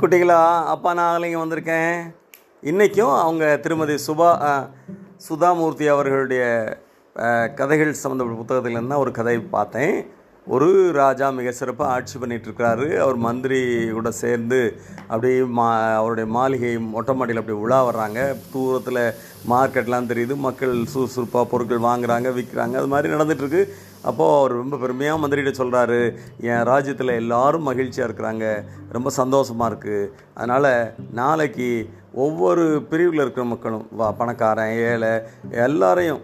குட்டிகளா அப்பா நான் ஆகலைங்க வந்திருக்கேன். இன்றைக்கும் அவங்க திருமதி சுபா சுதாமூர்த்தி அவர்களுடைய கதைகள் சம்மந்தப்பட்ட புத்தகத்திலேருந்து தான் ஒரு கதை பார்த்தேன். ஒரு ராஜா மிக சிறப்பாக ஆட்சி பண்ணிகிட்ருக்கிறாரு அவர் மந்திரி கூட சேர்ந்து அப்படியே மா அவருடைய மாளிகை மொட்டை மாடியில் அப்படி உலா வர்றாங்க. தூரத்தில் மார்க்கெட்லாம் தெரியுது. மக்கள் சுறுசுறுப்பாக பொருட்கள் வாங்குறாங்க விற்கிறாங்க அது மாதிரி நடந்துகிட்ருக்கு அப்போது அவர் ரொம்ப பெருமையாக மந்திரிகிட்ட சொல்கிறாரு என் ராஜ்யத்தில் எல்லோரும் மகிழ்ச்சியாக இருக்கிறாங்க. ரொம்ப சந்தோஷமாக இருக்குது அதனால் நாளைக்கு ஒவ்வொரு பிரிவில் இருக்கிற மக்களும் வா பணக்காரன் ஏழை எல்லாரையும்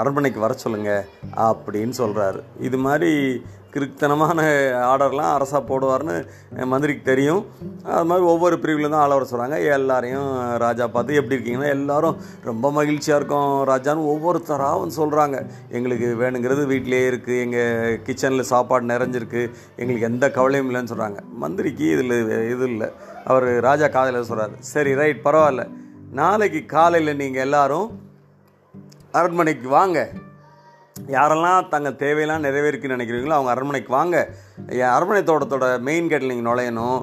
அரண்மனைக்கு வர சொல்லுங்க அப்படின்னு சொல்கிறாரு இது மாதிரி கிருத்தனமான ஆர்டர்லாம் அரசா போடுவார்னு மந்திரிக்கு தெரியும். அது மாதிரி ஒவ்வொரு பிரிவில் தான் ஆள வர சொல்கிறாங்க எல்லாரையும் ராஜா பார்த்து எப்படி இருக்கீங்கன்னா எல்லாரும் ரொம்ப மகிழ்ச்சியாக இருக்கும் ராஜான்னு ஒவ்வொருத்தராகவும் சொல்கிறாங்க எங்களுக்கு வேணுங்கிறது வீட்டிலேயே இருக்குது எங்கள் கிச்சனில் சாப்பாடு நிறைஞ்சிருக்கு எங்களுக்கு எந்த கவலையும் இல்லைன்னு சொல்கிறாங்க மந்திரிக்கு இதில் இது இல்லை. அவர் ராஜா காதலில் சொல்கிறாரு சரி ரைட் பரவாயில்ல. நாளைக்கு காலையில் நீங்கள் எல்லாரும் அரண்மனைக்கு வாங்க. யாரெல்லாம் தங்கள் தேவையெல்லாம் நிறைவேறிக்குன்னு நினைக்கிறீங்களோ அவங்க அரண்மனைக்கு வாங்க. என் அரண்மனை தோட்டத்தோட மெயின் கேட்டில் நீங்கள் நுழையணும்.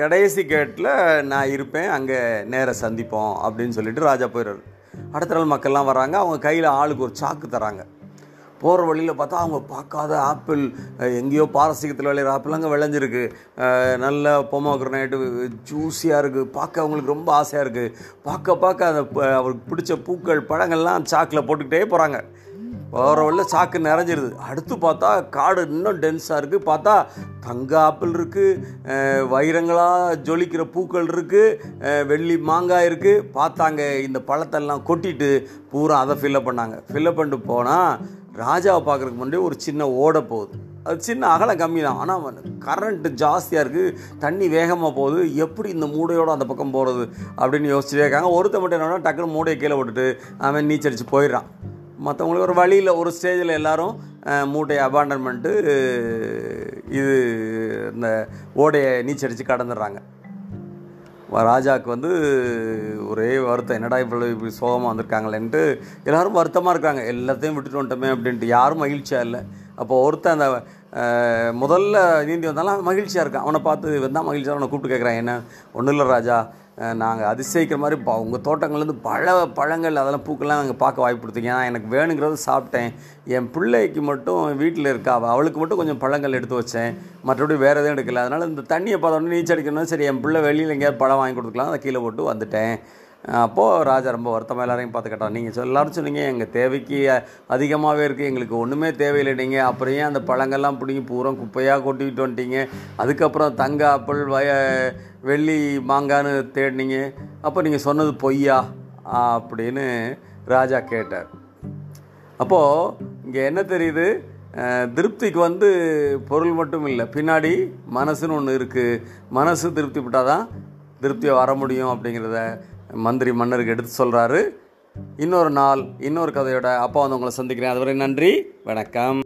கடைசி கேட்டில் நான் இருப்பேன் அங்கே நேர சந்திப்போம் அப்படின்னு சொல்லிட்டு ராஜா போயிடுறாரு. அடுத்த நாள் மக்கள்லாம் வராங்க அவங்க கையில் ஆளுக்கு ஒரு சாக்கு தராங்க போகிற வழியில் பார்த்தா அவங்க பார்க்காத ஆப்பிள் எங்கேயோ பாரசீகத்தில் விளையிற ஆப்பிள் அங்கே விளைஞ்சிருக்கு. அஹ், நல்ல பொமோக்ரனேட்டு ஜூஸியாக இருக்குது பார்க்க அவங்களுக்கு ரொம்ப ஆசையாக இருக்குது பார்க்க பார்க்க அந்த ப- அவருக்கு பிடிச்ச பூக்கள் பழங்கள்லாம் சாக்கில் போட்டுக்கிட்டே போகிறாங்க போகிற வழியில் சாக்கு நிறைஞ்சிருது. அடுத்து பார்த்தா காடு இன்னும் டென்ஸாக இருக்குது பார்த்தா தங்க ஆப்பிள் இருக்குது வைரங்களாக ஜொலிக்கிற பூக்கள் இருக்குது வெள்ளி மாங்காய் இருக்குது பார்த்தாங்க இந்த பழத்தெல்லாம் கொட்டிட்டு பூரா அதை ஃபில்லப் பண்ணாங்க. ஃபில்லப் பண்ணிட்டு போனால் ராஜாவை பார்க்குறதுக்கு முன்னாடி ஒரு சின்ன ஓடை போகுது. அது சின்ன அகலம் கம்மி தான். ஆனால் கரண்ட்டு ஜாஸ்தியாக இருக்குது தண்ணி வேகமாக போகுது. எப்படி இந்த மூடையோட அந்த பக்கம் போகிறது அப்படின்னு யோசிச்சுட்டே இருக்காங்க. ஒருத்த மட்டும் என்னன்னா டக்குன்னு மூடையை கீழே விட்டுட்டு அவன் நீச்சடிச்சு போயிடுறான். மற்றவங்களுக்கு ஒரு வழியில் ஒரு ஸ்டேஜில் எல்லாரும் மூட்டையை அபாண்டன்மெண்ட்டு இது இந்த ஓடையை நீச்சடித்து கடந்துடுறாங்க. ராஜாவுக்கு வந்து ஒரே வருத்தம். என்னடா இவ்வளோ இப்படி சோகமாக வந்திருக்காங்களேன்ட்டு எல்லாரும் வருத்தமாக இருக்காங்க எல்லாத்தையும் விட்டுட்டு வந்துட்டோமே அப்படின்ட்டு. யாரும் மகிழ்ச்சியாக இல்லை. அப்போ ஒருத்தன் அந்த முதல்ல நீந்தி வந்தாலும் மகிழ்ச்சியாக இருக்கான். அவனை பார்த்து வந்தால் மகிழ்ச்சியாக அவனை கூப்பிட்டு கேட்குறான் என்ன? ஒன்றும் இல்லை ராஜா. நாங்கள் அதிசயிக்கிற மாதிரி ப உங்கள் தோட்டங்கள்லேருந்து பழ பழங்கள் அதெல்லாம் பூக்கள்லாம் நாங்கள் பார்க்க வாய்ப்பு கொடுத்தீங்க. எனக்கு வேணுங்கிறத சாப்பிட்டேன். என் பிள்ளைக்கு மட்டும் வீட்டில் இருக்கா அவளுக்கு மட்டும் கொஞ்சம் பழங்கள் எடுத்து வச்சேன். மற்றபடி வேறு எதுவும் எடுக்கல. அதனால் இந்த தண்ணியை பார்த்தோன்னே நீச்சல் அடிக்கணும் சரி என் பிள்ளை வெளியில் எங்கேயாவது பழம் வாங்கி கொடுத்துக்கலாம். அதை கீழே போட்டு வந்துட்டேன். அப்போது ராஜா ரொம்ப வருத்தமாக எல்லாரையும் பார்த்து கேட்டான் நீங்கள் எல்லோரும் சொன்னீங்க எங்கள் தேவைக்கு அதிகமாகவே இருக்குது எங்களுக்கு ஒன்றுமே தேவையில்லை நீங்கள் அப்புறம் ஏன் அந்த பழங்கள்லாம் பிடிங்கி பூரா குப்பையாக கொட்டிக்கிட்டு வந்துட்டீங்க? அதுக்கப்புறம் தங்க ஆப்பிள் வய வெள்ளி மாங்கான்னு தேடினீங்க. அப்போ நீங்கள் சொன்னது பொய்யா? அப்படின்னு ராஜா கேட்டார். அப்போது இங்கே என்ன தெரியுது? திருப்திக்கு வந்து பொருள் மட்டும் இல்லை பின்னாடி மனசுன்னு ஒன்று இருக்குது மனசு திருப்தி விட்டால் தான் திருப்தியாக வர முடியும் அப்படிங்கிறத மந்திரி மன்னருக்கு எடுத்து சொல்கிறாரு இன்னொரு நாள் இன்னொரு கதையோட அப்பா வந்து உங்களை சந்திக்கிறேன். அதுவரை நன்றி வணக்கம்.